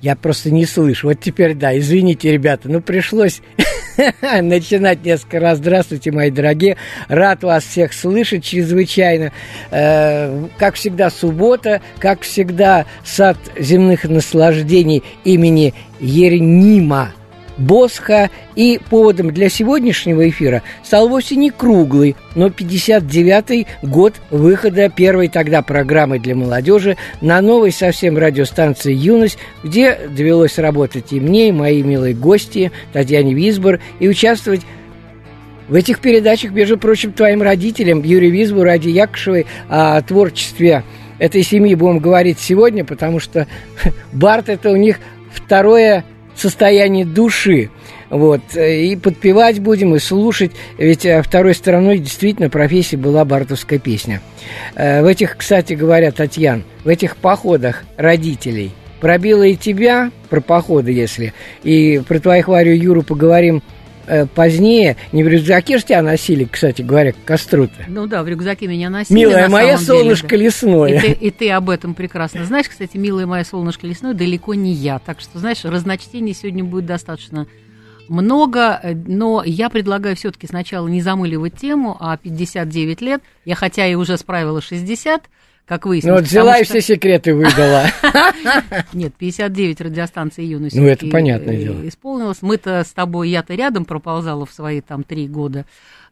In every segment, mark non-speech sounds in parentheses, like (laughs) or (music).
Я просто не слышу. Вот теперь да, извините, ребята, ну пришлось (laughs) начинать несколько раз. Здравствуйте, мои дорогие. Рад вас всех слышать чрезвычайно. Э, как всегда, суббота, как всегда, сад земных наслаждений имени Ернима Босха. И поводом для сегодняшнего эфира стал вовсе не круглый, но 59-й год выхода первой тогда программы для молодежи на новой совсем радиостанции «Юность», где довелось работать и мне, и мои милые гости Татьяне Висбор, и участвовать в этих передачах, между прочим, твоим родителям, Юрию Визбу, Ради Якушевой, о творчестве этой семьи будем говорить сегодня, потому что (laughs) Барт – это у них второе состояние души. Вот. И подпевать будем, и слушать. Ведь э, второй стороной действительно профессии была бартовская песня. Э, в этих, кстати говоря, Татьян, в этих походах родителей пробило и тебя, про походы, если, и про твоих Варю Юру поговорим э, позднее. Не в рюкзаке же тебя носили, кстати говоря, к костру-то. Ну да, в рюкзаке меня носили. Милая на моя самом деле, солнышко да. лесное. И ты, и ты об этом прекрасно знаешь. Кстати, милая моя солнышко лесное, далеко не я. Так что, знаешь, разночтений сегодня будет достаточно много, э, но я предлагаю все-таки сначала не замыливать тему, а 59 лет. Я хотя и уже справила 60, как Ну выяснилось. вот взяла и все секреты выдала. (laughs) Нет, 59 радиостанций юности. Ну, это понятное дело. Исполнилось. Мы-то с тобой, я-то рядом проползала в свои там три года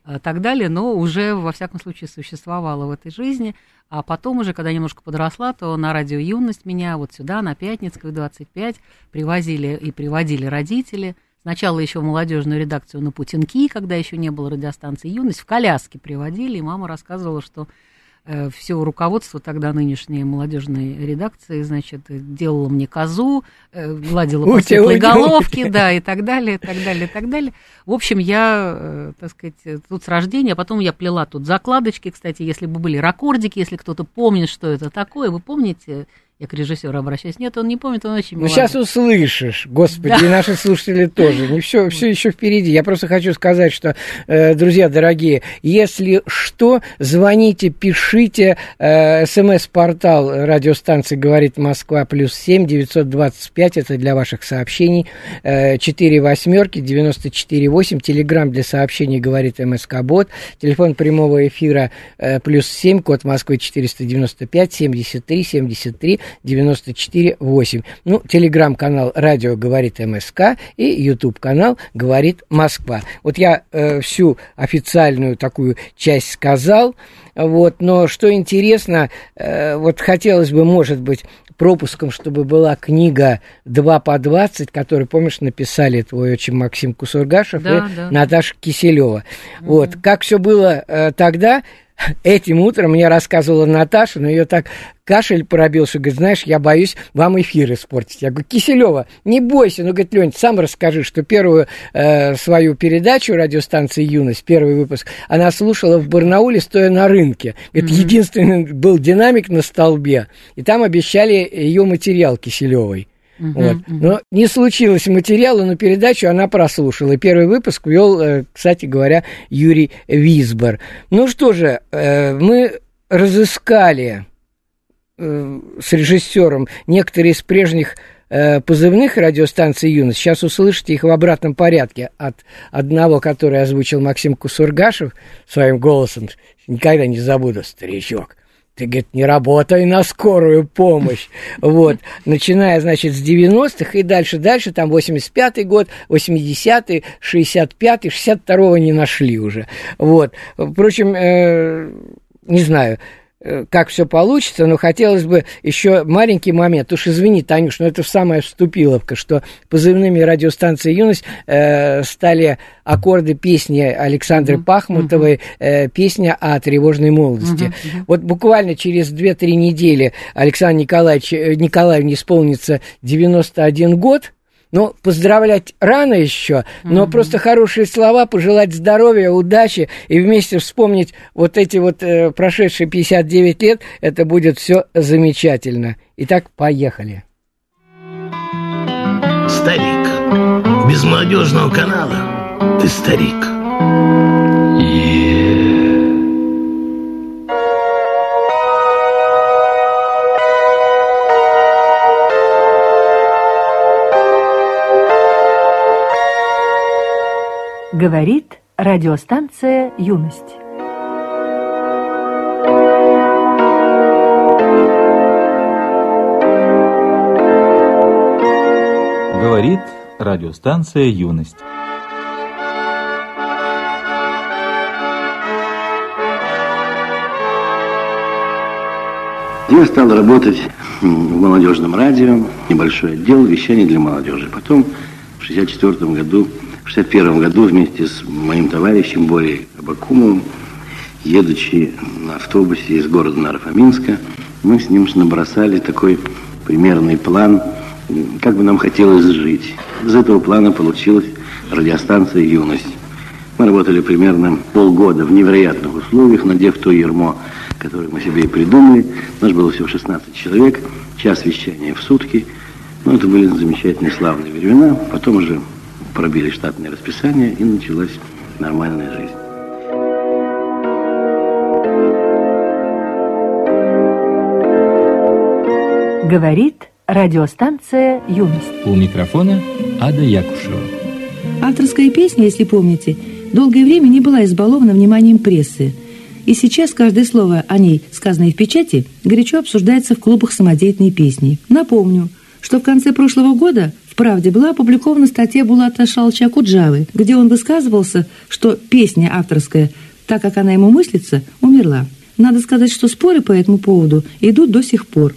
э, так далее, но уже, во всяком случае, существовала в этой жизни. А потом уже, когда немножко подросла, то на радио «Юность» меня вот сюда, на Пятницкую, 25, привозили и приводили родители. Сначала еще молодежную редакцию на Путинки, когда еще не было радиостанции «Юность», в коляске приводили, и мама рассказывала, что все руководство тогда нынешней молодежной редакции, значит, делало мне козу, э, гладило по светлой головке, да, и так далее, и так далее, и так далее. В общем, я, э, так сказать, э, тут с рождения, потом я плела тут закладочки, кстати, если бы были ракордики, если кто-то помнит, что это такое, вы помните, я к режиссеру обращаюсь, нет, он не помнит, он очень Ну, сейчас услышишь, господи, и наши слушатели тоже. Не все, все еще впереди. Я просто хочу сказать, что, э, друзья дорогие, если что, звоните, пишите. Э, СМС-портал радиостанции «Говорит Москва» плюс семь девятьсот двадцать пять. Это для ваших сообщений. Э, Четыре восьмерки, девяносто четыре восемь. Телеграмм для сообщений «Говорит МСК Бот». Телефон прямого эфира э, плюс семь, код Москвы 495 73 73 94 8. Ну, телеграм-канал «Радио говорит МСК» и YouTube-канал «Говорит Москва». Вот я э, всю официальную такую часть сказал, вот, но что интересно, э, вот хотелось бы, может быть, пропуском, чтобы была книга «Два по двадцать», которую, помнишь, написали твой очень Максим Кусургашев Да, и да. Наташа Киселева. Вот, как все было э, тогда, Этим утром мне рассказывала Наташа, но ее так кашель пробил, что, говорит, знаешь, я боюсь вам эфир испортить. Я говорю, Киселева, не бойся. Ну, говорит, Лень, сам расскажи, что первую э, свою передачу радиостанции «Юность», первый выпуск, она слушала в Барнауле, стоя на рынке. Говорит, единственный был динамик на столбе, и там обещали ее материал Киселевой. Вот. Но не случилось материала, но передачу она прослушала. Первый выпуск вел, э, кстати говоря, Юрий Висбор. Ну что же, э, мы разыскали э, с режиссером некоторые из прежних позывных радиостанции «Юность». Сейчас услышите их в обратном порядке от одного, который озвучил Максим Кусургашев своим голосом. Никогда не забуду, старичок. Ты, говорит, не работай на скорую помощь. Вот. Начиная, значит, с 90-х и дальше, дальше, там 85-й год, 80-й, 65-й, 62-го не нашли уже. Вот. Впрочем, э, не знаю, как все получится, но хотелось бы еще маленький момент. Уж извини, Танюш, но это самая вступиловка, что позывными радиостанции «Юность» э, стали аккорды песни Александры uh-huh, Пахмутовой. Э, песня о тревожной молодости. Uh-huh. Вот буквально через 2-3 недели Александр Николаевич, э, Николаевне исполнится 91 год – ну, поздравлять рано еще, но mm-hmm. просто хорошие слова, пожелать здоровья, удачи и вместе вспомнить вот эти вот э, прошедшие 59 лет, это будет все замечательно. Итак, поехали. Старик, без молодежного канала ты старик. Говорит радиостанция «Юность». Говорит радиостанция «Юность». Я стал работать в молодежном радио, небольшой отдел вещания для молодежи. Потом в 1964 году 1961 году вместе с моим товарищем Борей Абакумовым, едучи на автобусе из города Нарфаминска, мы с ним набросали такой примерный план, как бы нам хотелось жить. Из этого плана получилась радиостанция «Юность». Мы работали примерно полгода в невероятных условиях, надев то ермо, которое мы себе и придумали. У нас было всего 16 человек, час вещания в сутки. Но ну, это были замечательные славные времена. Потом уже пробили штатное расписание, и началась нормальная жизнь. Говорит радиостанция «Юность». У микрофона Ада Якушева. Авторская песня, если помните, долгое время не была избалована вниманием прессы. И сейчас каждое слово о ней, сказанное в печати, горячо обсуждается в клубах самодеятельной песни. Напомню, что в конце прошлого года «Правде» была опубликована статья Булата Шалча Куджавы, где он высказывался, что песня авторская, так как она ему мыслится, умерла. Надо сказать, что споры по этому поводу идут до сих пор.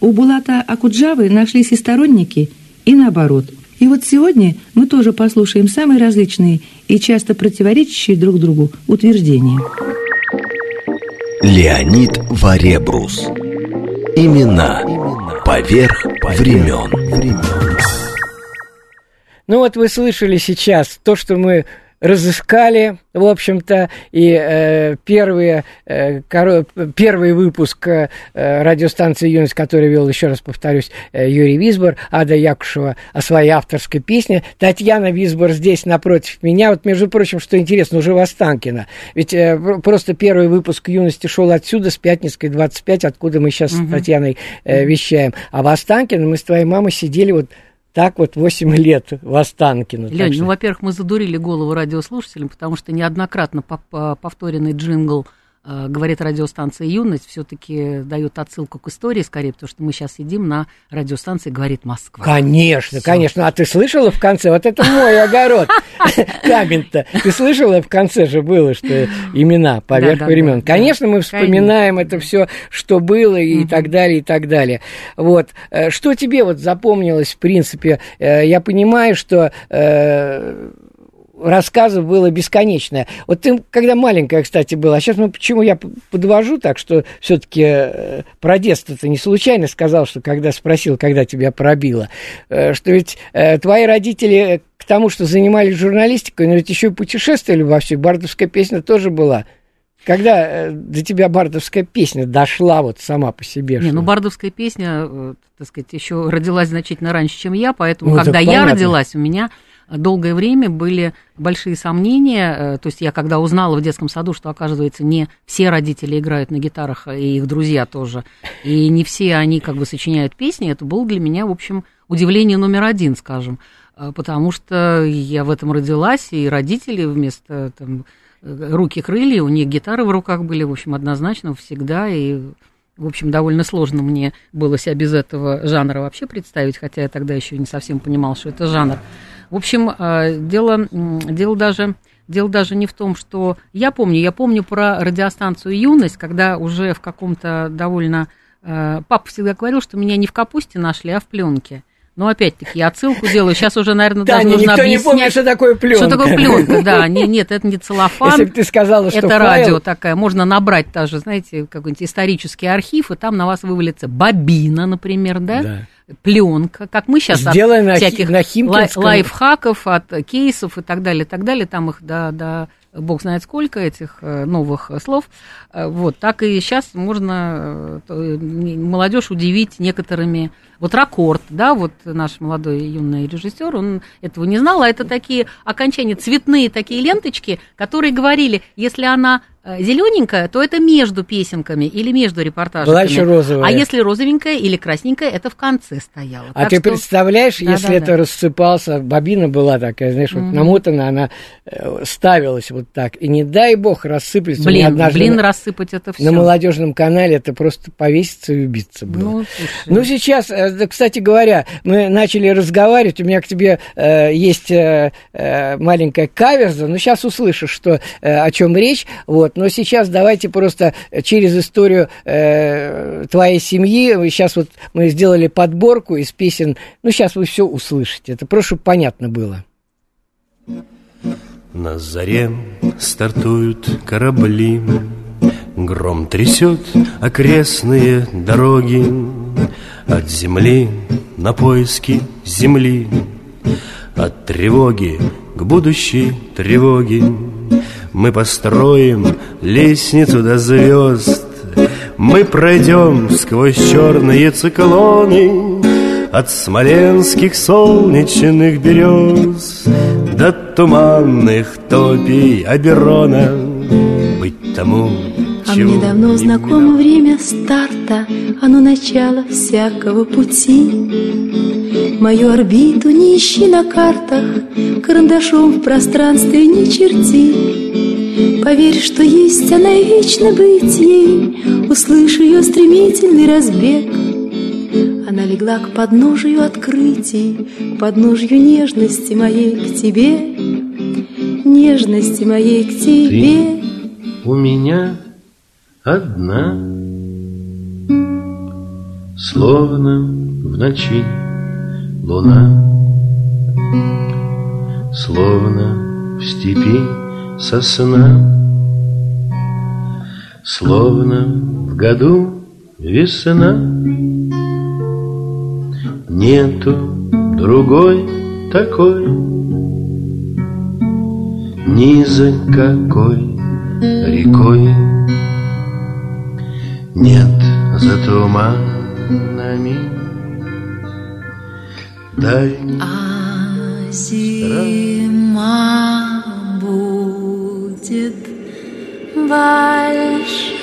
У Булата Акуджавы нашлись и сторонники, и наоборот. И вот сегодня мы тоже послушаем самые различные и часто противоречащие друг другу утверждения. Леонид Варебрус. Имена поверх времен. Ну вот вы слышали сейчас то, что мы разыскали, в общем-то, и э, первые, э, коро... первый выпуск э, радиостанции «Юность», который вел, еще раз повторюсь, э, Юрий Висбор, Ада Якушева о своей авторской песне. Татьяна Висбор здесь напротив меня. Вот, между прочим, что интересно, уже в Останкино. Ведь э, просто первый выпуск «Юности» шел отсюда, с Пятницкой 25, откуда мы сейчас угу. с Татьяной э, вещаем. А в Останкино мы с твоей мамой сидели вот так вот 8 лет в Останкино. Лень, что... ну, во-первых, мы задурили голову радиослушателям, потому что неоднократно повторенный джингл говорит радиостанция «Юность», все-таки дает отсылку к истории, скорее, потому что мы сейчас сидим на радиостанции «Говорит Москва». Конечно, Всё. конечно. А ты слышала в конце? Вот это мой огород. (laughs) Камень-то. Ты слышала в конце же было, что имена поверх времен. Конечно, мы вспоминаем это все, что было и так далее, и так далее. Вот. Э, что тебе вот запомнилось, в принципе? Э, я понимаю, что э, рассказов было бесконечное. Вот ты, когда маленькая, кстати, была, сейчас мы почему я подвожу так, что все-таки э, про детство ты не случайно сказал, что когда спросил, когда тебя пробило, э, что ведь э, твои родители к тому, что занимались журналистикой, но ведь еще и путешествовали во все, бардовская песня тоже была. Когда до тебя бардовская песня дошла вот сама по себе? Не, что? ну бардовская песня, так сказать, еще родилась значительно раньше, чем я, поэтому ну, когда я родилась, у меня долгое время были большие сомнения. Э, то есть я когда узнала в детском саду, что, оказывается, не все родители играют на гитарах, и их друзья тоже, и не все они как бы сочиняют песни, это было для меня, в общем, удивление номер один, скажем. Э, потому что я в этом родилась, и родители вместо там, руки крылья, у них гитары в руках были, в общем, однозначно всегда, и в общем, довольно сложно мне было себя без этого жанра вообще представить, хотя я тогда еще не совсем понимал, что это жанр. В общем, э, дело, дело даже... Дело даже не в том, что... Я помню, я помню про радиостанцию «Юность», когда уже в каком-то довольно... Э, папа всегда говорил, что меня не в капусте нашли, а в пленке. Но опять-таки я отсылку делаю. Сейчас уже, наверное, даже Таня, нужно никто объяснять. не помнит, что такое пленка. Что такое пленка, да. Не, нет, это не целлофан. Если бы ты сказала, что это файл- радио такая. Можно набрать даже, знаете, какой-нибудь исторический архив, и там на вас вывалится бобина, например, да? Да. Пленка, как мы сейчас Сделай на Хи- всяких на Химкинском. лайфхаков, от кейсов и так далее, и так далее. Там их до, до бог знает сколько этих э, новых э, слов. Э, Вот, так и сейчас можно молодежь удивить некоторыми. Вот ракорд, да, вот наш молодой юный режиссер, он этого не знал, а это такие окончания, цветные такие ленточки, которые говорили, если она зелененькая, то это между песенками или между репортажами. Была еще розовая. А если розовенькая или красненькая, это в конце стояло. А Так ты что- представляешь, Да, если да, это да. рассыпался, бобина была такая, знаешь, вот Мгм. намотана, она э, ставилась вот так, и не дай бог рассыплется. Меня Блин, однажды блин, на, рассыпать это все. на молодежном канале это просто повеситься и убиться было. Ну, Ну, сейчас, э, кстати говоря, мы начали разговаривать, у меня к тебе э, есть э, э, маленькая каверза, но сейчас услышишь, что, э, о чем речь, вот, но сейчас давайте просто через историю э, твоей семьи, сейчас вот мы сделали подборку из песен, ну, сейчас вы все услышите, это просто понятно было. На заре стартуют корабли Гром трясет окрестные дороги. От земли на поиски земли От тревоги к будущей тревоге. Мы построим лестницу до звезд Мы пройдем сквозь черные циклоны От смоленских солнечных берез До туманных топий Аберона Быть тому, А мне давно знакомо время старта, оно начало всякого пути. Мою орбиту не ищи на картах, карандашом в пространстве не черти. Поверь, что есть она и вечно быть ей, услышь ее стремительный разбег. Она легла к подножию открытий, к подножью нежности моей к тебе, нежности моей к тебе. у меня одна. Словно в ночи луна Словно в степи сосна Словно в году весна. Нету другой такой Ни за какой рекой Нет. За туманами дальних А зима будет большая.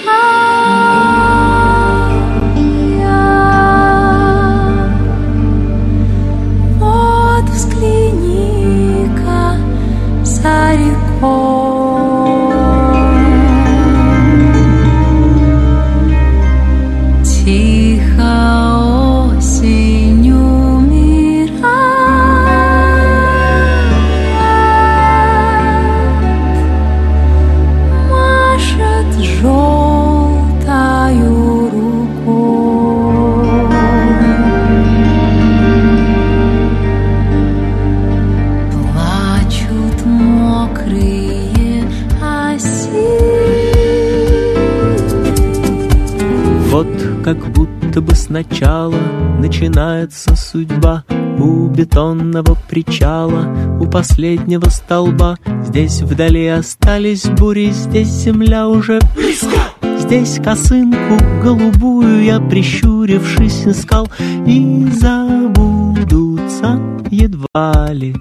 Вот как будто бы сначала начинается судьба У бетонного причала, у последнего столба. Здесь вдали остались бури, здесь земля уже близко. Здесь косынку голубую я, прищурившись, искал. И забудутся едва ли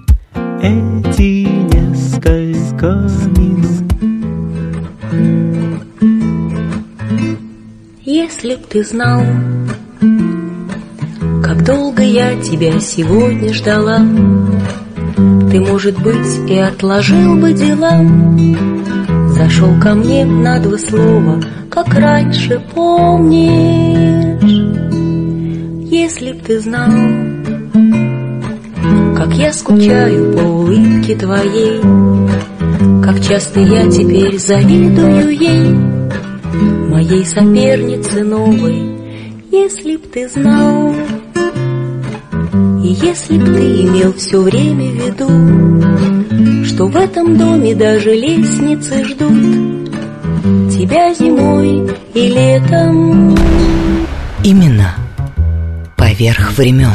эти несколько минут Если б ты знал, как долго я тебя сегодня ждала, Ты, может быть, и отложил бы дела, Зашел ко мне на два слова, как раньше помнишь? Если б ты знал, как я скучаю по улыбке твоей Как часто я теперь завидую ей Моей сопернице новой Если б ты знал И если б ты имел все время в виду Что в этом доме даже лестницы ждут Тебя зимой и летом Именно поверх времен.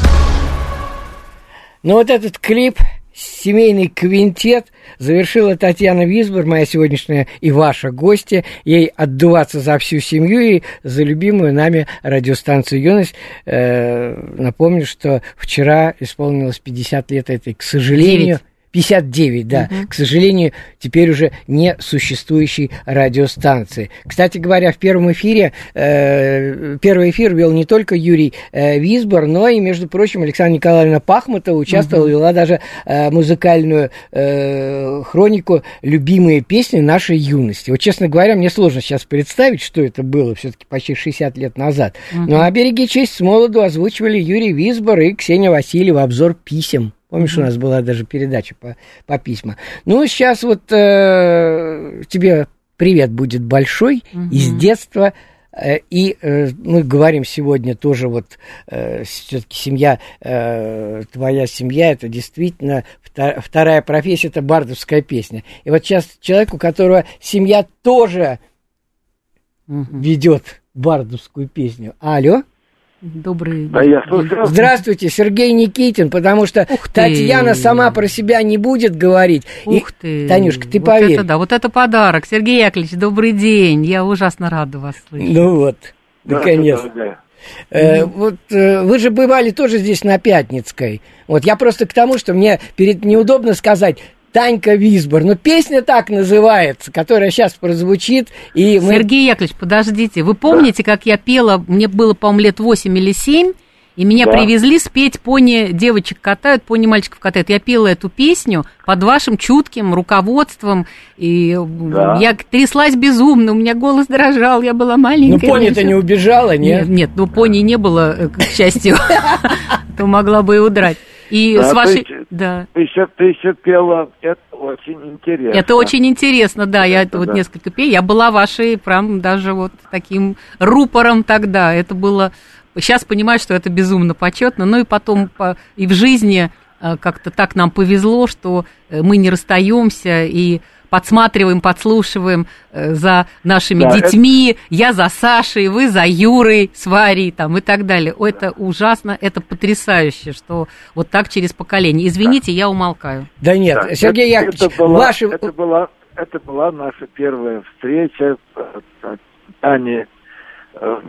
Но вот этот клип семейный квинтет завершила Татьяна Висбор, моя сегодняшняя и ваша гостья. Ей отдуваться за всю семью и за любимую нами радиостанцию «Юность». Э, напомню, что вчера исполнилось 50 лет этой, к сожалению... 59, да. Угу. К сожалению, теперь уже не существующей радиостанции. Кстати говоря, в первом эфире, э, первый эфир вел не только Юрий э, Висбор, но и, между прочим, Александра Николаевна Пахмутова участвовала, угу. вела даже э, музыкальную э, хронику «Любимые песни нашей юности». Вот, честно говоря, мне сложно сейчас представить, что это было все-таки почти 60 лет назад. Угу. Ну, а «Береги честь» с молоду озвучивали Юрий Висбор и Ксения Васильева «Обзор писем». Помнишь, mm-hmm. у нас была даже передача по, по письмам. Ну, сейчас вот э, тебе привет будет большой mm-hmm. из детства. Э, и э, мы говорим сегодня тоже вот э, все-таки семья, э, твоя семья, это действительно втор- вторая профессия, это бардовская песня. И вот сейчас человек, у которого семья тоже mm-hmm. ведет бардовскую песню. Алло? Добрый да, я Здравствуйте, Сергей Никитин, потому что Татьяна сама про себя не будет говорить. Ух И, ты. Танюшка, ты вот поверь. Это, да, вот это подарок. Сергей Яковлевич, добрый день. Я ужасно рада вас слышать. Ну вот, наконец. Э, вот э, вы же бывали тоже здесь на Пятницкой. Вот я просто к тому, что мне перед неудобно сказать, Танька Висбор. Ну, песня так называется, которая сейчас прозвучит. И мы... Сергей Яковлевич, подождите. Вы помните, да. как я пела, мне было, по-моему, лет 8 или 7, и меня да. привезли спеть пони девочек катают, пони мальчиков катают. Я пела эту песню под вашим чутким руководством. И да. я тряслась безумно, у меня голос дрожал, я была маленькая. Ну, пони-то не убежала, нет? Нет, нет ну пони не было, к счастью, (laughs) то могла бы и удрать. И да, с вашей... Ты, да. ты, еще, ты еще пела, это очень интересно. Это очень интересно, да, я это, вот да. несколько пел, я была вашей прям даже вот таким рупором тогда, это было... Сейчас понимаю, что это безумно почетно, ну и потом и в жизни э, как-то так нам повезло, что э, мы не расстаемся, и подсматриваем, подслушиваем э, за нашими да, детьми, это... я за Сашей, вы за Юрой с Варей там, и так далее. О, это ужасно, это потрясающе, что вот так через поколение. Извините, да. я умолкаю. Да нет, да, Сергей это, Яковлевич, это была, ваши... это, была, это была наша первая встреча. Ане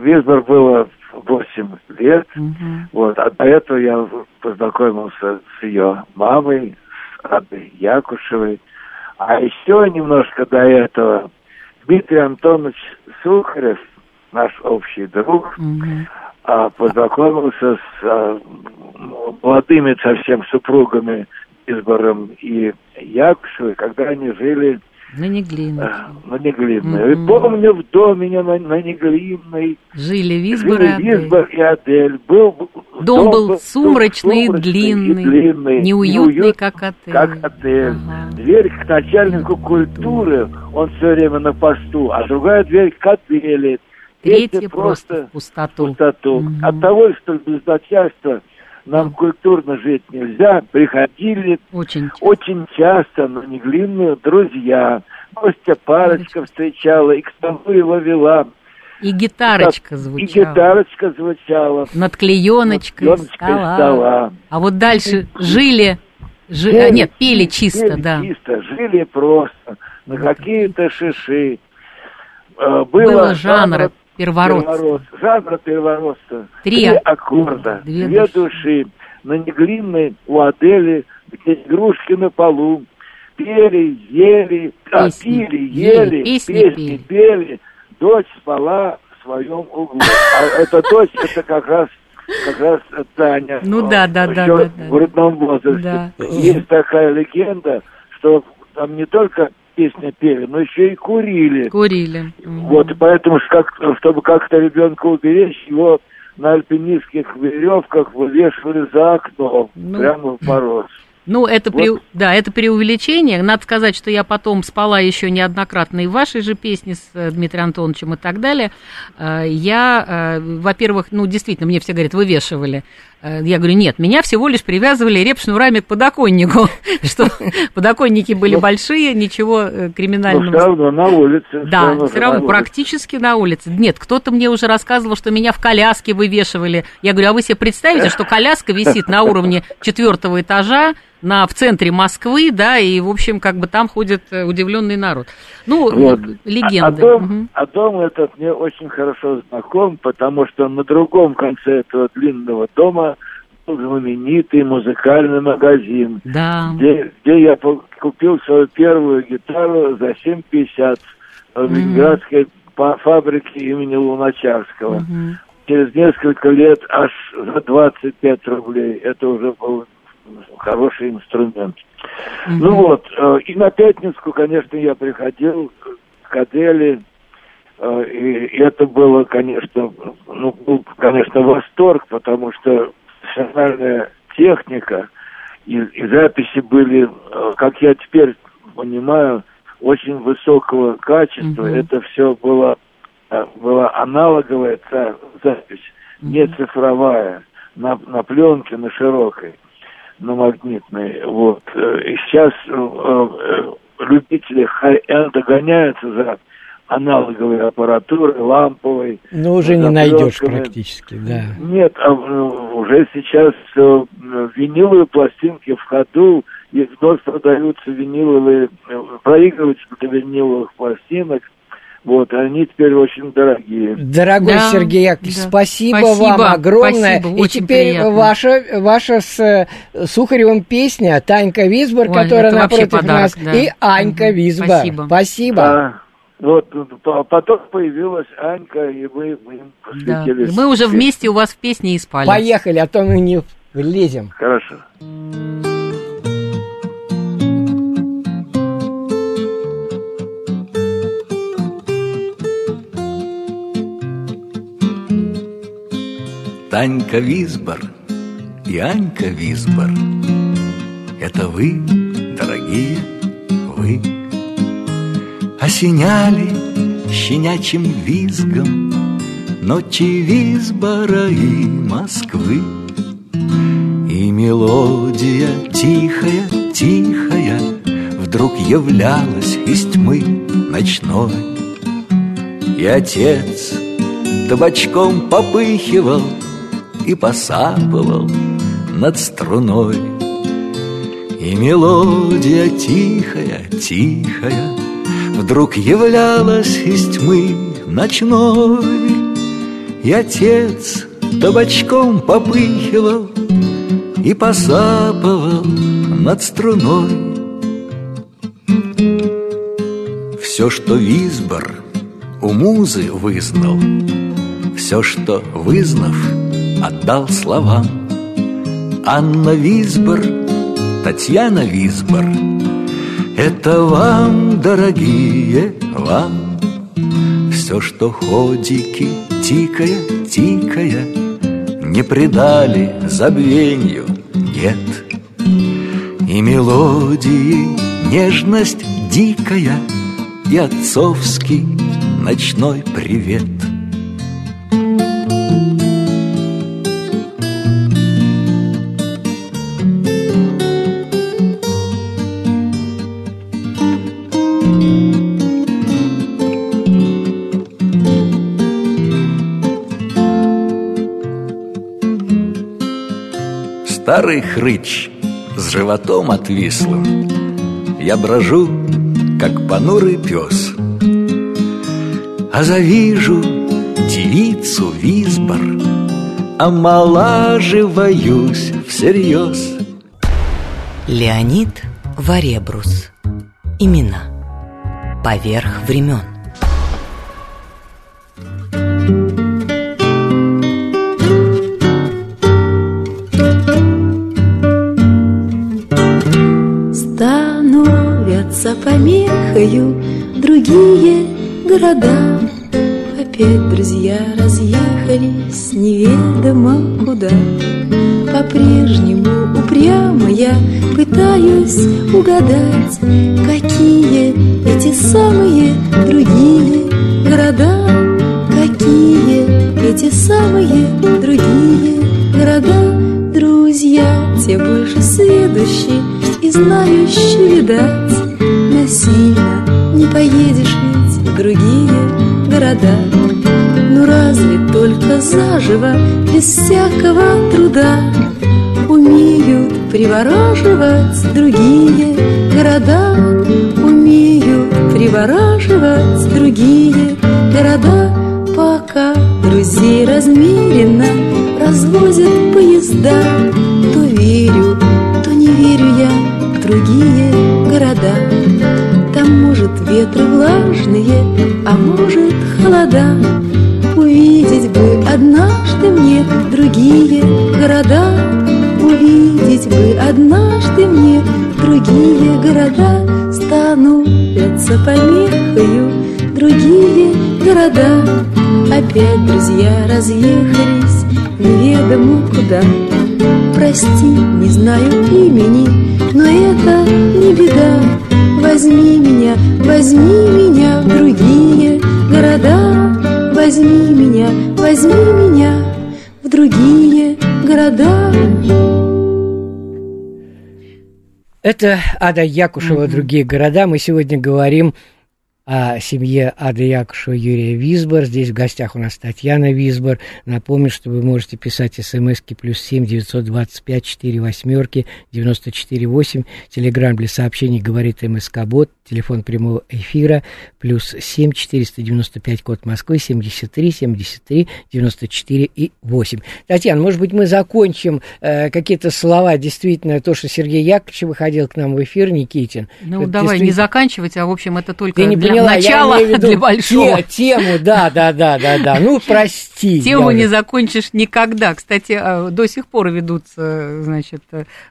Визбор было 8 лет. Угу. Вот, а до этого я познакомился с ее мамой, с Адой Якушевой. А еще немножко до этого Дмитрий Антонович Сухарев, наш общий друг, угу. познакомился с а, молодыми совсем супругами Избором и Якушевой, когда они жили на Неглинной. Э, на Неглинной. Mm-hmm. И помню, в доме на, на Неглинной жили Визбор, жили и, Визбор и Адель. Был, дом, дом был сумрачный, дом, и, длинный, и длинный, неуютный, неуют, как отель. Как отель. Ага. Дверь к начальнику культуры, он все время на посту, а другая дверь к отелю. Третья просто в пустоту. пустоту. Угу. От того, что без начальства нам культурно жить нельзя, приходили очень, очень часто на Неглинную друзья. Гостя парочка встречала, и к столу его вела. И гитарочка звучала. И гитарочка звучала. Над клееночкой, Над стола. стола. А вот дальше жили... Жи... Пели, нет, пели чисто, пели да. чисто, жили просто, на какие-то шиши. Э, было, Было жанра Первород. первород. Жанра первородства. Три, Три аккорда, две, две души. души. На неглинной у Адели, где игрушки на полу. Пели, ели, а, пили, ели, песни, песни пели. пели. Дочь спала в своем углу. А эта дочь, это как раз как раз Таня. Ну да, да, да, да, да. В грудном возрасте. Есть такая легенда, что там не только песни пели, но еще и курили. Курили. Вот, и поэтому, как, чтобы как-то ребенка уберечь, его на альпинистских веревках вывешивали за окно, Ну. прямо в мороз. Ну, это, Вот. при, да, это преувеличение. Надо сказать, что я потом спала еще неоднократно и в вашей же песне с э, Дмитрием Антоновичем и так далее. Э, Я, э, во-первых, ну, действительно, мне все говорят, вывешивали. Э, Я говорю, нет, меня всего лишь привязывали реп-шнурами к подоконнику, (laughs) что подоконники были большие, ничего э, Но криминального. все равно на улице. Да, все равно практически на улице. Нет, кто-то мне уже рассказывал, что меня в коляске вывешивали. Я говорю, а вы себе представите, что коляска висит на уровне четвертого этажа на, в центре Москвы, да, и, в общем, как бы там ходит э, удивленный народ. Ну, Вот. легенды. А, дом, Мгм. а дом этот мне очень хорошо знаком, потому что на другом конце этого длинного дома знаменитый музыкальный магазин, Да. где, где я купил свою первую гитару за 7,50 в Ленинградской па- фабрике имени Луначарского. Через несколько лет аж за 25 рублей. Это уже был хороший инструмент. Ну вот, э, и на Пятницку, конечно, я приходил к Аделе, э, и это было, конечно, ну, был, конечно, восторг, потому что профессиональная техника и, и записи были, э, как я теперь понимаю, очень высокого качества. Это все было, э, была аналоговая запись, не цифровая, на, на пленке, на широкой на магнитной. Вот. Э, И сейчас любители хай-энда гоняются за аналоговой аппаратурой, ламповой. Ну, уже не найдешь практически, да. Нет, а, э, уже сейчас э, виниловые пластинки в ходу, и вновь продаются виниловые, э, проигрыватели для виниловых пластинок. Вот, они теперь очень дорогие. Дорогой Да, Сергей Яковлевич, да. спасибо, Спасибо, вам огромное. спасибо, И теперь приятно. ваша, ваша с э, Сухаревым песня Танька Висбор, Ой, которая напротив подарок, нас, да. и Анька Мгм, Висбор. спасибо. Спасибо. А, вот, по- потом появилась Анька, и мы, мы им Да. посвятили. И мы уже вместе у вас в песне и спали. Поехали, а то мы не влезем. Хорошо. Танька Висбор и Анька Висбор Это вы, дорогие, вы Осеняли щенячьим визгом. Ночи Висбора и Москвы. И мелодия тихая, тихая Вдруг являлась из тьмы ночной. И отец табачком попыхивал и посапывал над струной. И мелодия тихая, тихая Вдруг являлась из тьмы ночной. И отец табачком попыхивал И посапывал над струной. Все, что Визбор у музы вызнал, Все, что вызнав, отдал словам. Анна Визбор, Татьяна Визбор, Это вам, дорогие, вам. Все, что ходики, тикая, тикая, Не предали забвенью, нет. И мелодии нежность дикая И отцовский ночной привет — Старый хрыч с животом отвислым Я брожу, как понурый пес А завижу девицу Визбор Омолаживаюсь всерьез Леонид Варебрус. Имена. Поверх времен. Города. Опять друзья разъехались неведомо куда. По-прежнему упрямо я пытаюсь угадать, Какие эти самые другие города, Какие эти самые другие города. Друзья, те больше сведущие и знающие, видать, Насильно не поедешь другие города. Ну разве только заживо, без всякого труда Умеют привораживать другие города? Умеют привораживать другие города Пока друзей размеренно развозят поезда. То верю, то не верю я в другие города. Там может ветры влажные, а может холода. Увидеть бы однажды мне другие города. Увидеть бы однажды мне другие города. Становятся помехою другие города. Опять друзья разъехались неведомо куда. Прости, не знаю имени, но это не беда. Возьми возьми меня в другие города Возьми меня, возьми меня в другие города. Это Ада Якушева «Другие города». Мы сегодня говорим о семье Ады Якушева Юрия Висбор. Здесь в гостях у нас Татьяна Висбор. Напомню, что вы можете писать смски плюс семь девятьсот двадцать пять четыре восьмерки девяносто четыре восемь. Телеграмм для сообщений говорит МСК Бот. Телефон прямого эфира плюс семь четыреста девяносто пять код Москвы семьдесят три семьдесят три девяносто четыре и восемь. Татьяна, может быть, мы закончим э, какие-то слова, действительно, то, что Сергей Яковлевич выходил к нам в эфир, Никитин. Ну, давай не заканчивать, а, в общем, это только Ты не для поняла, начала, я виду для большого. те- тему, да, да, да, да, да. Ну, прости. (laughs) Тему я не закончишь никогда. Кстати, а, до сих пор ведутся, значит,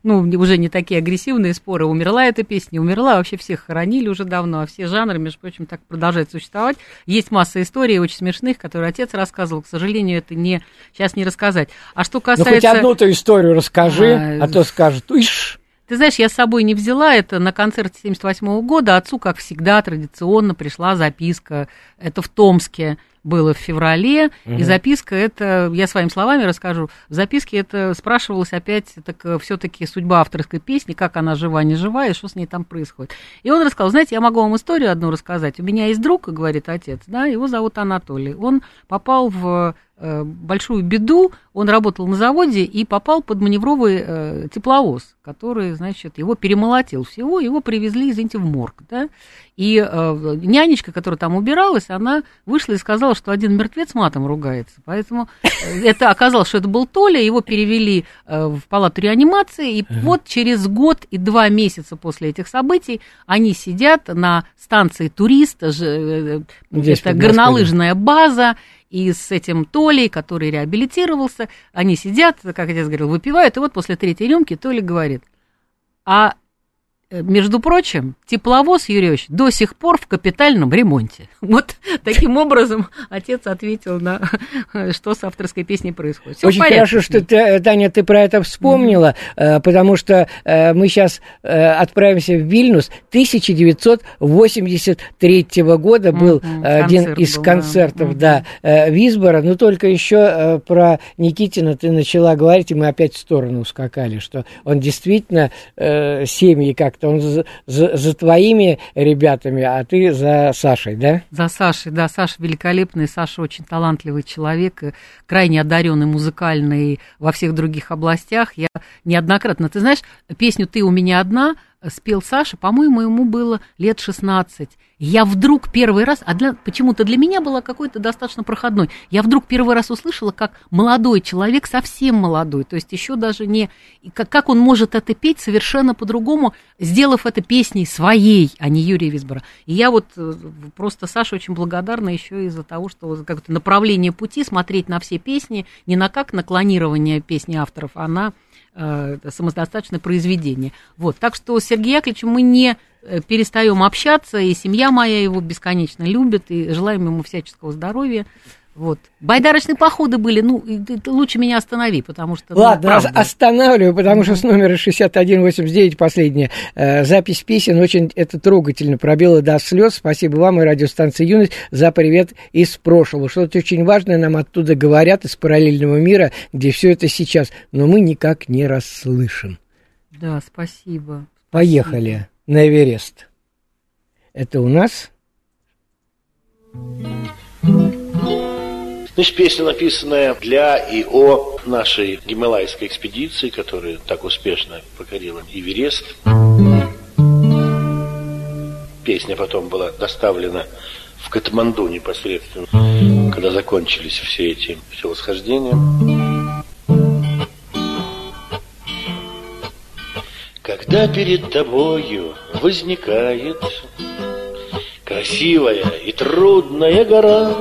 ну, уже не такие агрессивные споры. Умерла эта песня, умерла, вообще всех хоронили уже давно, а все жанры, между прочим, так продолжают существовать. Есть масса историй очень смешных, которые отец рассказывал. К сожалению, это не сейчас не рассказать. А что Ну, хоть касается... одну-то историю расскажи, А, а то скажут, ишь, Ты знаешь, я с собой не взяла это на концерте 78 года. Отцу, как всегда, традиционно пришла записка. Это в Томске было в феврале. И Мгм. записка это, я своими словами расскажу, в записке это спрашивалось опять, так все-таки судьба авторской песни, как она жива, не жива, и что с ней там происходит. И он рассказал, знаете, я могу вам историю одну рассказать. У меня есть друг, говорит отец, да, его зовут Анатолий. Он попал в э, большую беду, он работал на заводе и попал под маневровый э, тепловоз, который, значит, его перемолотил всего, его привезли, извините, в морг, да, и э, нянечка, которая там убиралась, она вышла и сказала, что один мертвец матом ругается, поэтому э, это оказалось, что это был Толя, его перевели э, в палату реанимации, и вот через год и два месяца после этих событий они сидят на станции туриста, ж- э, Здесь, это горнолыжная база, и с этим Толей, который реабилитировался, они сидят, как отец говорил, выпивают, и вот после третьей рюмки Толя говорит, а между прочим, тепловоз Юрьевич до сих пор в капитальном ремонте. (laughs) Вот таким образом отец ответил на (laughs) что с авторской песней происходит. Всё Очень хорошо, что ты, Таня, ты про это вспомнила, э, потому что э, мы сейчас отправимся в Вильнюс. 1983 года был э, один концерт из был, да. концертов, да, э, Висбора. Но только еще э, про Никитина ты начала говорить, и мы опять в сторону ускакали, что он действительно э, семьи как-то, он за, за- за твоими ребятами, а ты за Сашей, да? За Сашей, да, Саша великолепный, Саша очень талантливый человек, и крайне одаренный музыкальный во всех других областях. Я неоднократно, ты знаешь, песню «Ты у меня одна» спел Саша, по-моему, ему было лет 16. Я вдруг первый раз, а для, почему-то для меня была какой-то достаточно проходной, я вдруг первый раз услышала, как молодой человек, совсем молодой, то есть еще даже не, как, как он может это петь совершенно по-другому, сделав это песней своей, а не Юрия Висбора. И я вот э, просто Саше очень благодарна еще из-за того, что как-то направление пути, смотреть на все песни, не на как на клонирование песни авторов, а на э, самодостаточное произведение. Вот, так что с Сергеем Яковлевичем мы не перестаем общаться, и семья моя его бесконечно любит, и желаем ему всяческого здоровья. Вот. Байдарочные походы были, ну, лучше меня останови, потому что... Ладно, ну, останавливаю, потому что с номера 6189 последняя э, запись песен очень это трогательно, пробила до слез. Спасибо вам и радиостанции «Юность» за привет из прошлого. Что-то очень важное нам оттуда говорят, из параллельного мира, где все это сейчас, но мы никак не расслышим. Да, спасибо. Поехали спасибо. На Эверест. Это у нас... Значит, песня, написанная для и о нашей гималайской экспедиции, которая так успешно покорила Эверест. Песня потом была доставлена в Катманду непосредственно, когда закончились все эти все восхождения. Когда перед тобою возникает красивая и трудная гора,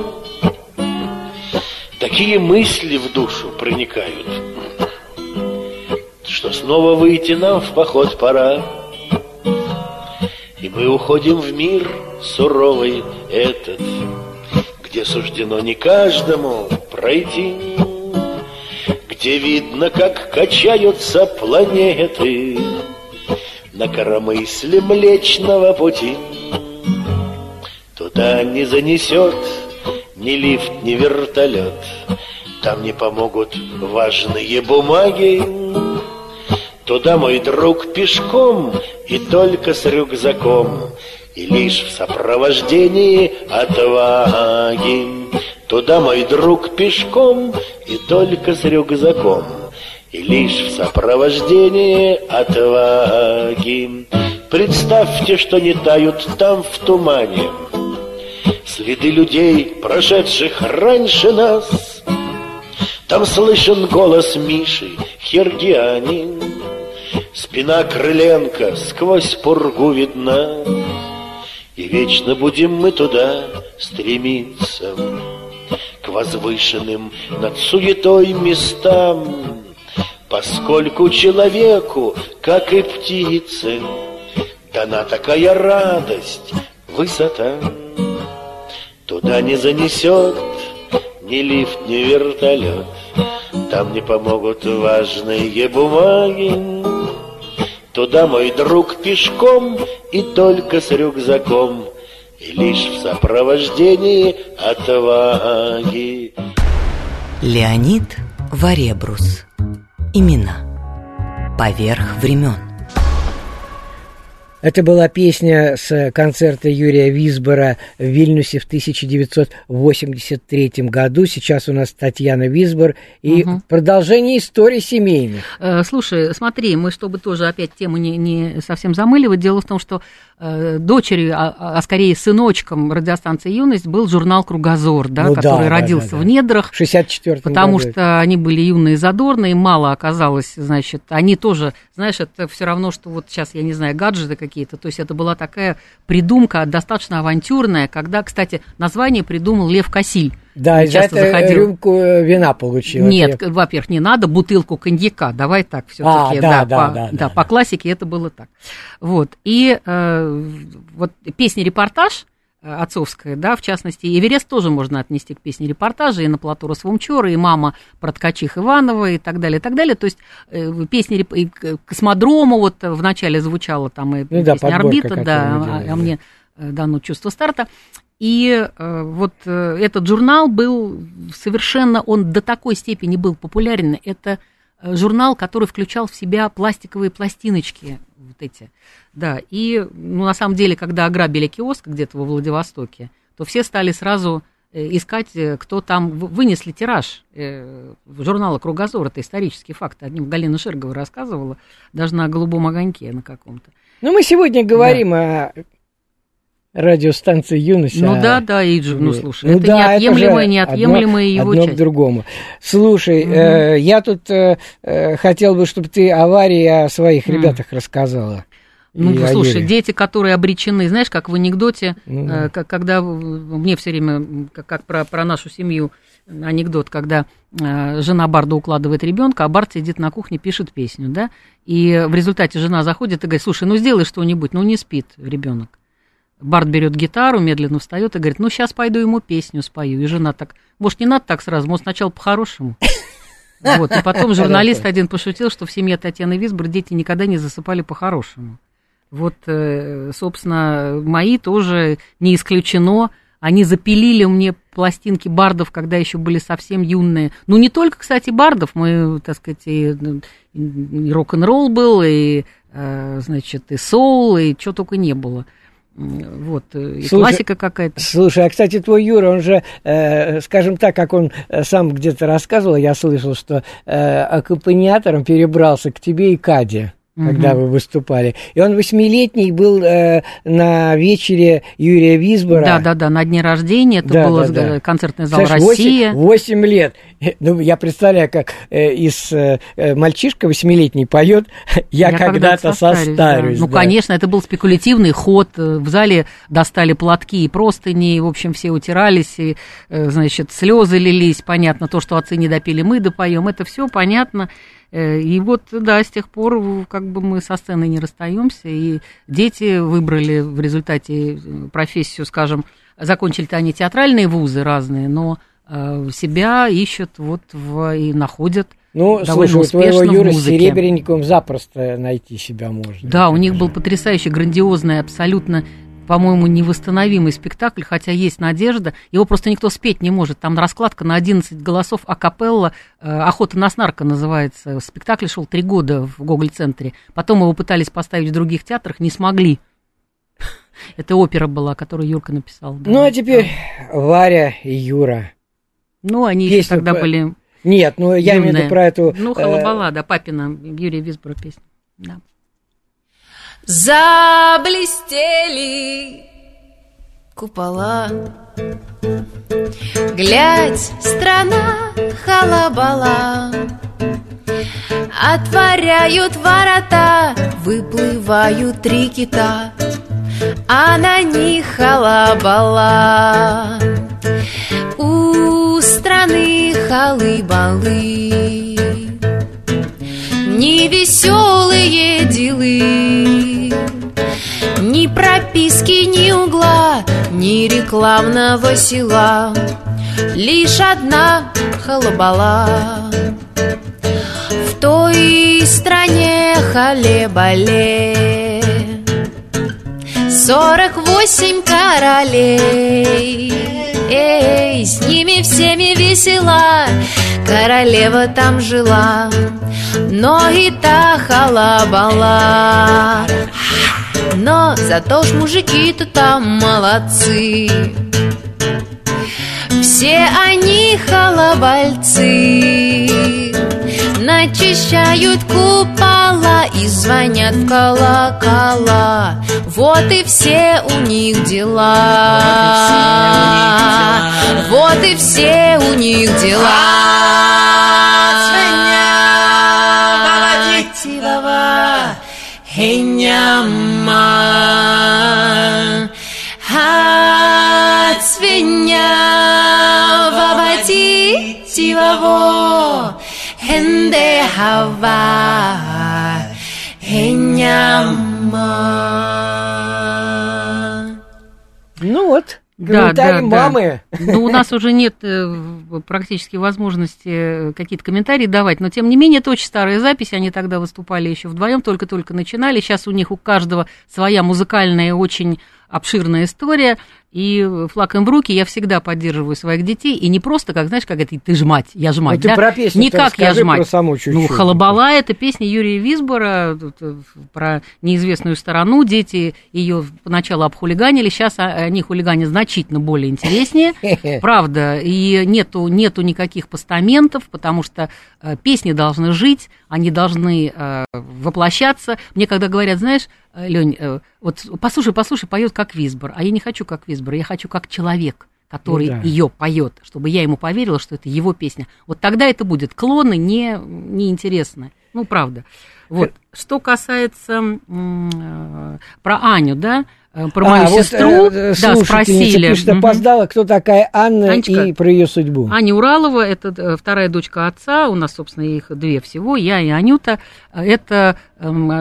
Такие мысли в душу проникают, Что снова выйти нам в поход пора. И мы уходим в мир суровый этот, Где суждено не каждому пройти, Где видно, как качаются планеты На коромысле Млечного Пути. Туда не занесет ни лифт, ни вертолет, там не помогут важные бумаги. Туда мой друг пешком и только с рюкзаком, И лишь в сопровождении отваги. Туда мой друг пешком и только с рюкзаком, И лишь в сопровождении отваги. Представьте, что не тают там в тумане Следы людей, прошедших раньше нас. Там слышен голос Миши, Хергианин. Спина Крыленко сквозь пургу видна. И вечно будем мы туда стремиться, К возвышенным над суетой местам, Поскольку человеку, как и птице, Дана такая радость, высота. Туда не занесет ни лифт, ни вертолет. Там не помогут важные бумаги. Туда мой друг пешком и только с рюкзаком, И лишь в сопровождении отваги. Леонид Варебрус. Имена. Поверх времен. Это была песня с концерта Юрия Висбора в Вильнюсе в 1983 году. Сейчас у нас Татьяна Висбор и угу. продолжение истории семейных. Э, слушай, смотри, мы, чтобы тоже опять тему не, не совсем замыливать, дело в том, что э, дочерью, а, а скорее сыночком радиостанции «Юность» был журнал «Кругозор», да, ну, который да, родился да, да, в недрах. В 64 Потому году. что они были юные и задорные, мало оказалось, значит, они тоже, знаешь, это все равно, что вот сейчас, я не знаю, гаджеты какие-то. То есть это была такая придумка достаточно авантюрная, когда, кстати, название придумал Лев Косиль. Да, и за это заходил. рюмку э, вина получил. Нет, я... во-первых, не надо бутылку коньяка, давай так все-таки. А, да, да, да, по, да, да, по классике это было так. Вот, и э, вот песня-репортаж э, отцовская, да, в частности, Эверест тоже можно отнести к песне репортажа, и на плато Росвумчора, и мама про ткачих Иванова, и так далее, и так далее. То есть э, песни и космодрому вот вначале звучала там и ну, песня да, «Орбита», да, а, а мне э, дано чувство старта. И э, вот э, этот журнал был совершенно, он до такой степени был популярен. Это э, журнал, который включал в себя пластиковые пластиночки вот эти. Да, и ну, на самом деле, когда ограбили киоск где-то во Владивостоке, то все стали сразу э, искать, э, кто там вынесли тираж э, журнала «Кругозор». Это исторический факт. Одним Галина Шергова рассказывала, даже на «Голубом огоньке» на каком-то. Ну, мы сегодня говорим да. о радиостанции «Юность». Ну а... да, да, Иджи, ну слушай, ну, это да, неотъемлемое, это неотъемлемое одно, его одно часть. к другому. Слушай, угу. э, я тут э, э, хотел бы, чтобы ты аварии о своих угу. ребятах рассказала. Ну, И слушай, дети, которые обречены, знаешь, как в анекдоте, Ну. э, как- когда в- мне все время, как, как про, про нашу семью э, анекдот, когда э, жена Барда укладывает ребенка, а Бард сидит на кухне, пишет песню, да, и в результате жена заходит и говорит, слушай, ну сделай что-нибудь, ну не спит ребенок. Барт берет гитару, медленно встает и говорит, ну сейчас пойду ему песню спою. И жена так, может, не надо так сразу, может, сначала по-хорошему. (laughs) Вот, и потом журналист один пошутил, что в семье Татьяны Висбор дети никогда не засыпали по-хорошему. Вот, э, собственно, мои тоже не исключено. Они запилили мне пластинки бардов, когда еще были совсем юные. Ну, не только, кстати, бардов. Мы, так сказать, и, и рок-н-ролл был, и, э, значит, и соул, и чего только не было. Вот, э, и Слушай, классика какая-то. Слушай, а, кстати, твой Юра, он же, э, скажем так, как он э, сам где-то рассказывал, я слышал, что э, аккомпаниатором перебрался к тебе и Каде. Когда вы выступали. И он восьмилетний был э, на вечере Юрия Висбора. Да, да, да, на дне рождения. Это Да, был да, да. концертный зал Знаешь, Россия. 8, лет. Ну, я представляю, как э, из э, э, мальчишка восьмилетний поет (laughs) «Я, когда-то состарюсь». да. Ну, да. конечно, это был спекулятивный ход. Э, В зале достали платки и простыни, и, в общем, все утирались, и, э, значит, слезы лились. Понятно, то, что отцы не допили, мы допоем. Это все понятно. Э, И вот, да, с тех пор как бы мы со сценой не расстаемся, и дети выбрали в результате э, профессию, скажем, закончили-то они театральные вузы разные, но э, себя ищут вот в, и находят Ну, довольно слушай, у твоего Юры с. Серебренниковым запросто найти себя можно. Да, у них был потрясающий, грандиозный, абсолютно, по-моему, невосстановимый спектакль, хотя есть надежда. Его просто никто спеть не может. Там раскладка на 11 голосов акапелла. э, «Охота на снарка» называется. Спектакль шел три года в Гоголь-центре. Потом его пытались поставить в других театрах, не смогли. (laughs) Это опера была, которую Юрка написал. да. Ну, а теперь Варя и Юра. Ну, они еще Песню тогда по- были Нет, ну я имею в виду про эту... Ну, э, «Халабала», да, папина, Юрия Висбора песня. Да. Заблестели купола. Глядь, страна халабала. Отворяют ворота, выплывают три кита. А на них халабала. У страны халы-балы. Невеселые делы Ни прописки, ни угла Ни рекламного села. Лишь одна халабала. В той стране халебале. Сорок восемь королей. Эй, с ними всеми весела. Королева там жила. Но и та халабала Но зато ж мужики-то там молодцы. Все они халабальцы Начищают купола и звонят в колокола. Вот и все у них дела. Вот и все у них дела Хеняма От свиня Вавати Тиваво Хенде Хава Хеняма Ну вот, Да, комментарий да, да. мамы. Ну, у нас уже нет э, в- практически возможности э, какие-то комментарии давать, но тем не менее это очень старая запись, они тогда выступали еще вдвоем, только-только начинали, сейчас у них у каждого своя музыкальная очень обширная история, и флаг им в руки я всегда поддерживаю своих детей, и не просто, как, знаешь, как это, ты ж мать, я ж мать, Ну, ты да? про песню не как я ж мать. про саму ну, чуть-чуть. Халабала это песня Юрия Висбора э, про неизвестную сторону. Дети ее поначалу обхулиганили, сейчас они хулиганят значительно более интереснее. Правда, и нету, нету никаких постаментов, потому что э, песни должны жить, они должны э, воплощаться. Мне когда говорят, знаешь, Лень, вот послушай, послушай, поет как Висбор, а я не хочу как Висбор, я хочу как человек который Ну да. ее поет, чтобы я ему поверила, что это его песня. Вот тогда это будет. Клоны не, не интересны. Ну, правда. Вот. Что касается м, э, про Аню, да, э, про А, мою вот, сестру, э, да, спросили. пишет, опоздала, кто такая Анна Анечка. и про ее судьбу. Аня Уралова, это э, вторая дочка отца, у нас, собственно, их две всего, я и Анюта. Это эм,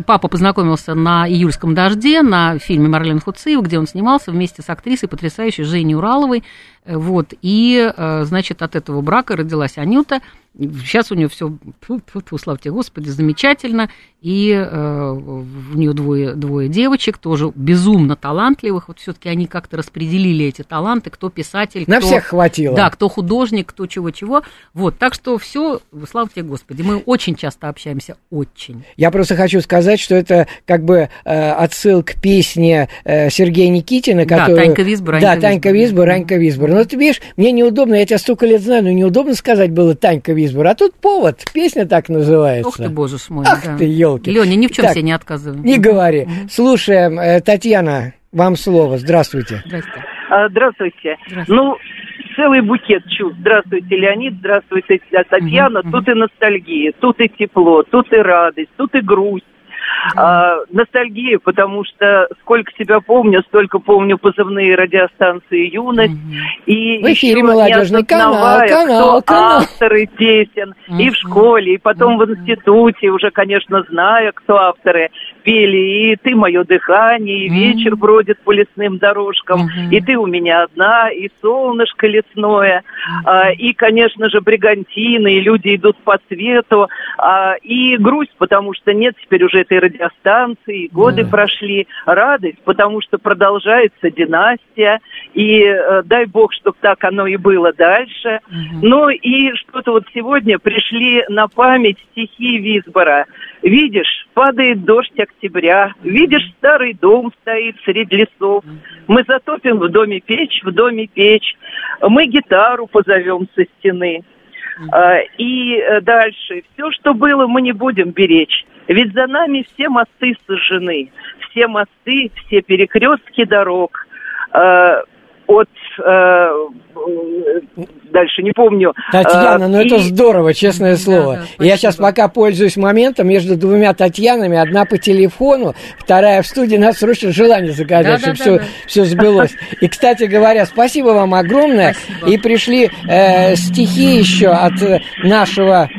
э, папа познакомился на «Июльском дожде», на фильме Марлен Хуциев, где он снимался вместе с актрисой потрясающей Женей Ураловой. Э, Вот, и, э, значит, от этого брака родилась Анюта. Сейчас у нее все, слава тебе, Господи, замечательно. И э, у нее двое, двое девочек, тоже безумно талантливых. Вот все-таки они как-то распределили эти таланты, кто писатель, На кто, всех хватило. Да, кто художник, кто чего-чего. Вот, так что все, слава тебе, Господи, мы очень часто общаемся, очень. Я просто хочу сказать, что это как бы э, отсыл к песне э, Сергея Никитина, Да, которую... Танька Висбор, Да, Анька Танька Висбор. Висбор, Анька Висбор. Но ты видишь, мне неудобно, я тебя столько лет знаю, но неудобно сказать было Танька Висбор. А тут повод, песня так называется. Ох ты, боже мой. Ах да. ты, елки. Леня, ни в чем себе не отказываем. Не говори. Слушаем, э, Татьяна, вам слово. Здравствуйте. Здрасте. А, Здравствуйте. Ну, целый букет чувств. Здравствуйте, Леонид, здравствуйте, Татьяна. Тут и ностальгия, тут и тепло, тут и радость, тут и грусть. А, ностальгия, потому что сколько себя помню, столько помню позывные радиостанции «Юность». И В эфире молодежный канал, канал, канал. авторы песен. И в школе, и потом в институте, уже, конечно, зная, кто авторы, пели и «Ты мое дыхание», и «Вечер бродит по лесным дорожкам», и «Ты у меня одна», и «Солнышко лесное», а, и, конечно же, «Бригантины», и «Люди идут по свету», а, и грусть, потому что нет теперь уже этой радиостанции, годы прошли, радость, потому что продолжается династия, и э, дай бог, чтобы так оно и было дальше. Ну и что-то вот сегодня пришли на память стихи Висбора. Видишь, падает дождь октября, видишь, старый дом стоит среди лесов. Мы затопим в доме печь, в доме печь. Мы гитару позовем со стены. А, И э, дальше. Все, что было, мы не будем беречь. Ведь за нами все мосты сожжены. Все мосты, все перекрестки дорог. А, От э, дальше не помню. Татьяна, А, ну это и- здорово, честное слово. Я сейчас пока пользуюсь моментом между двумя Татьянами, одна по телефону, вторая в студии, надо срочно желание загадать, чтобы все, Да-да-да-да. все сбылось. И, кстати говоря, спасибо вам огромное. И пришли э, стихи еще от э, нашего э,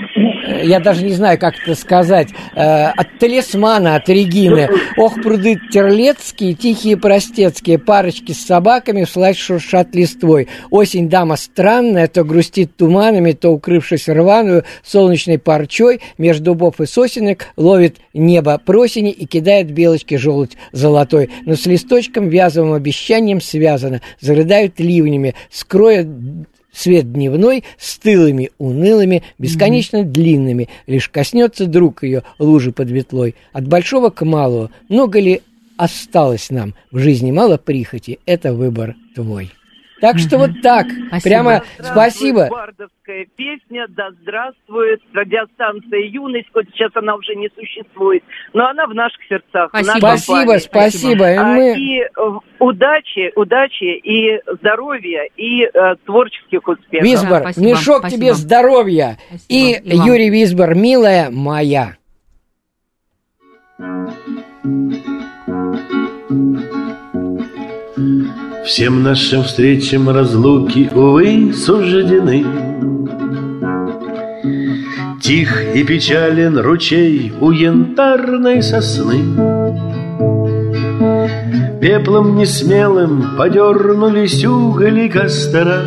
я даже не знаю, как это сказать, э, от талисмана, от Регины. Ох, пруды терлецкие, тихие простецкие, парочки с собаками вслась шуршат листвой. Осень дама странная, то грустит туманами, то, укрывшись рваную солнечной парчой, между дубов и сосенок ловит небо просени и кидает белочки желудь золотой. Но с листочком вязовым обещанием связано, зарыдают ливнями, скроет свет дневной с тылыми унылыми, бесконечно длинными. Лишь коснется друг ее лужи под ветлой. От большого к малому. Много ли осталось нам? В жизни мало прихоти. Это выбор твой. Так что вот так. Прямо спасибо. Бардовская песня «Да здравствует радиостанция «Юность», хоть сейчас она уже не существует, но она в наших сердцах. в нашей Спасибо, памяти. спасибо. И А, мы- И э, удачи, удачи и здоровья, и э, творческих успехов. Висбор, мешок тебе здоровья. И, И вам. Юрий Висбор, милая моя. Всем нашим встречам разлуки, увы, суждены. Тих и печален ручей у янтарной сосны. Пеплом несмелым подернулись угли костра.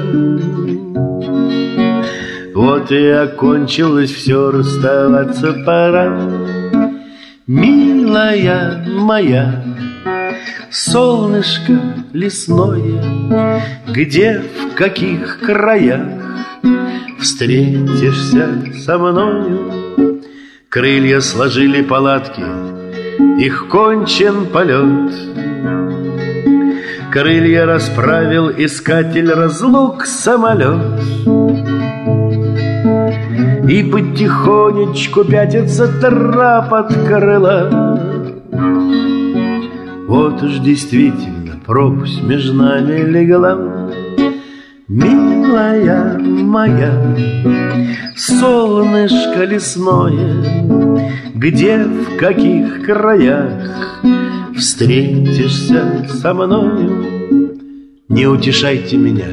Вот и окончилось все, расставаться пора. Милая моя, солнышко лесное, Где, в каких краях встретишься со мною? Крылья сложили палатки, их кончен полет. Крылья расправил искатель разлук самолет. И потихонечку пятится трап от крыла. Вот уж действительно пропасть между нами легла. Милая моя, солнышко лесное, Где, в каких краях Встретишься со мною? Не утешайте меня,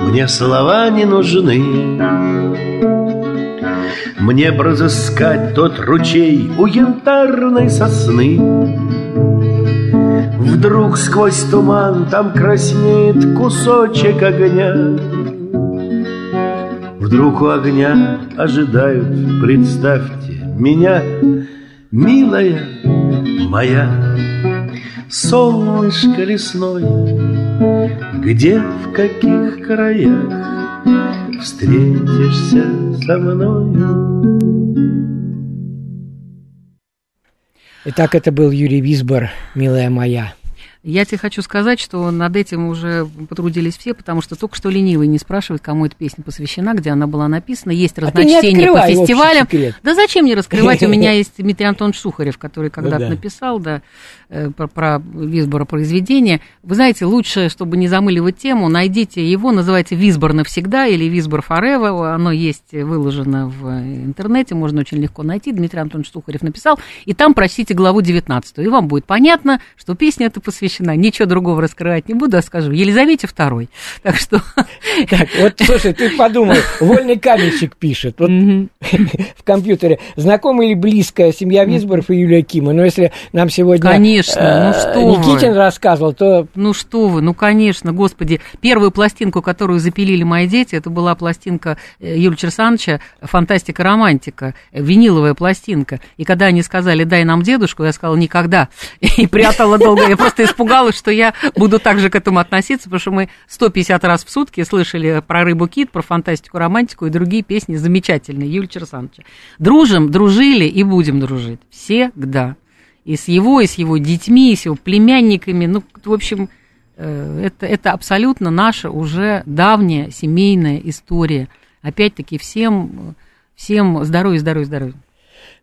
мне слова не нужны. Мне б разыскать тот ручей у янтарной сосны, Вдруг сквозь туман там краснеет кусочек огня. Вдруг у огня ожидают, представьте, меня Милая моя, солнышко лесное Где, в каких краях встретишься со мною Итак, это был Юрий Висбор, милая моя. Я тебе хочу сказать, что над этим уже потрудились все, потому что только что ленивый не спрашивает, кому эта песня посвящена, где она была написана. Есть разночтение а по фестивалям. Да зачем мне раскрывать? У меня (laughs) есть Дмитрий Антонович Сухарев, который когда-то написал, да, э, про, про Висбора произведения. Вы знаете, лучше, чтобы не замыливать тему, найдите его, называется «Висбор навсегда» или «Висбор forever». Оно есть выложено в интернете, можно очень легко найти. Дмитрий Антонович Сухарев написал. И там прочтите главу 19, и вам будет понятно, что песня эта посвящена посвящена. Ничего другого раскрывать не буду, а скажу Елизавете второй. (laughs) Так что... Так, вот, слушай, ты подумай, вольный каменщик пишет вот, (laughs) в компьютере. Знакомая или близкая семья Висборов и Юлия Кима? Но если нам сегодня конечно, ну что Никитин вы. рассказывал, то... Ну что вы, ну конечно, господи. Первую пластинку, которую запилили мои дети, это была пластинка э, Юлия Черсановича «Фантастика-романтика», виниловая пластинка. И когда они сказали «дай нам дедушку», я сказала «никогда». (laughs) И прятала долго. Я просто испугалась, что я буду так же к этому относиться, потому что мы 150 раз в сутки слышали про рыбу кит, про фантастику, романтику и другие песни замечательные Юлия Черсановича. Дружим, дружили и будем дружить. Всегда. И с его, и с его детьми, и с его племянниками. Ну, в общем, э, это, это абсолютно наша уже давняя семейная история. Опять-таки, всем, всем здоровья, здоровья, здоровья.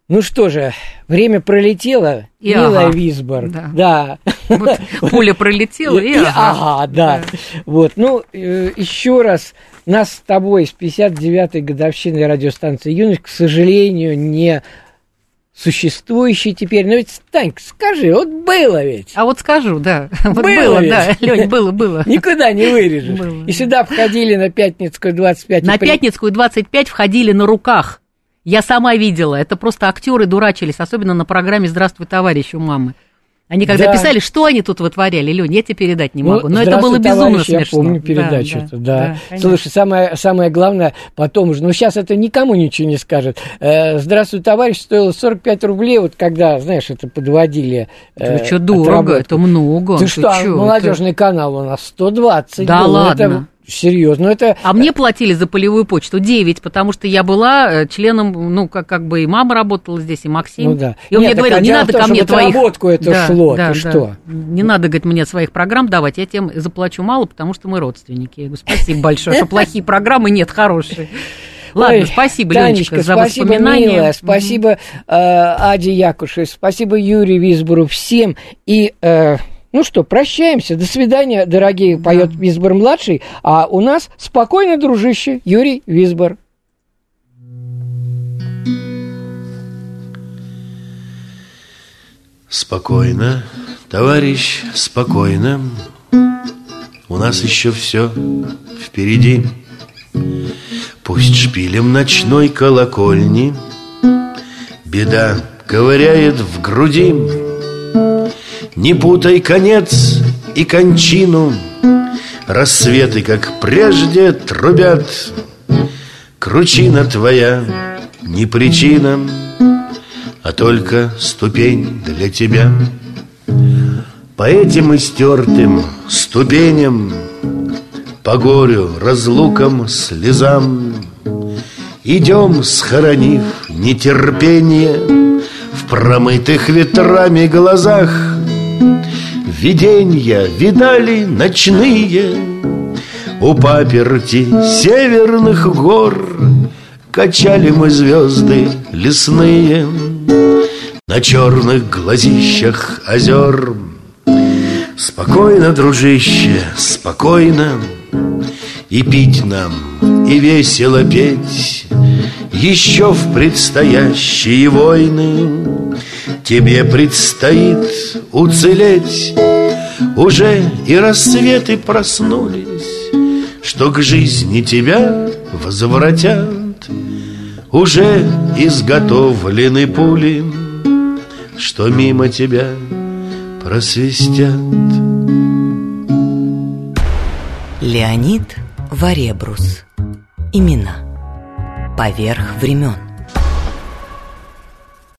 Ну что же, время пролетело, и милая ага. Висбор. Да. да. Вот поле пролетело, и, и ага. ага да. да. Вот, ну, э, еще раз, нас с тобой с 59-й годовщиной радиостанции «Юность», к сожалению, не существующий теперь. Но ведь, Станька, скажи, вот было ведь. А вот скажу, да. Вот было, было да, Лёнь, было, было. Никуда не вырежешь. Было. И сюда входили на Пятницкую 25. На Пятницкую 25 входили на руках. Я сама видела, это просто актеры дурачились, особенно на программе «Здравствуй, товарищ» у мамы. Они когда да. писали, что они тут вытворяли, Лень, я тебе передать не ну, могу. Но это было безумно товарищ, смешно. Я помню передачу. Да, да, да. Слушай, самое, самое главное, потом уже, ну сейчас это никому ничего не скажет. Э, Здравствуй, товарищ, стоило 45 рублей, вот когда, знаешь, это подводили. Э, это что, дорого, это много. Ты, ты что, что, молодежный это... канал у нас 120. Да был. ладно. Это Серьезно, это... А мне платили за полевую почту 9, потому что я была э, членом, ну, как, как бы и мама работала здесь, и Максим. Ну, да. И он Нет, мне говорил, не надо том, ко мне твоих... это да, шло, да, ты да. что? Не надо, говорит, мне своих программ давать, я тем заплачу мало, потому что мы родственники. Я говорю, спасибо большое, что плохие (laughs) программы нет, хорошие. Ладно, Ой, спасибо, Танечка, Леночка, за спасибо, воспоминания. Милая, спасибо э, Аде Якушевой, спасибо Юрию Висбору, всем. И э, ну что, прощаемся. До свидания, дорогие, поет Висбор-младший. А у нас спокойный дружище Юрий Висбор. Спокойно, товарищ, спокойно. У нас еще все впереди. Пусть шпилем ночной колокольни Беда ковыряет в груди не путай конец и кончину. Рассветы, как прежде, трубят. Кручина твоя не причина А только ступень для тебя. По этим истертым ступеням По горю, разлукам, слезам Идем, схоронив нетерпение В промытых ветрами глазах Виденья видали ночные. У паперти северных гор Качали мы звезды лесные. На черных глазищах озер. Спокойно, дружище, спокойно. И пить нам, и весело петь Еще в предстоящие войны Тебе предстоит уцелеть. Уже и рассветы проснулись Что к жизни тебя возвратят. Уже изготовлены пули Что мимо тебя просвистят. Леонид Варебрус. Имена. Поверх времен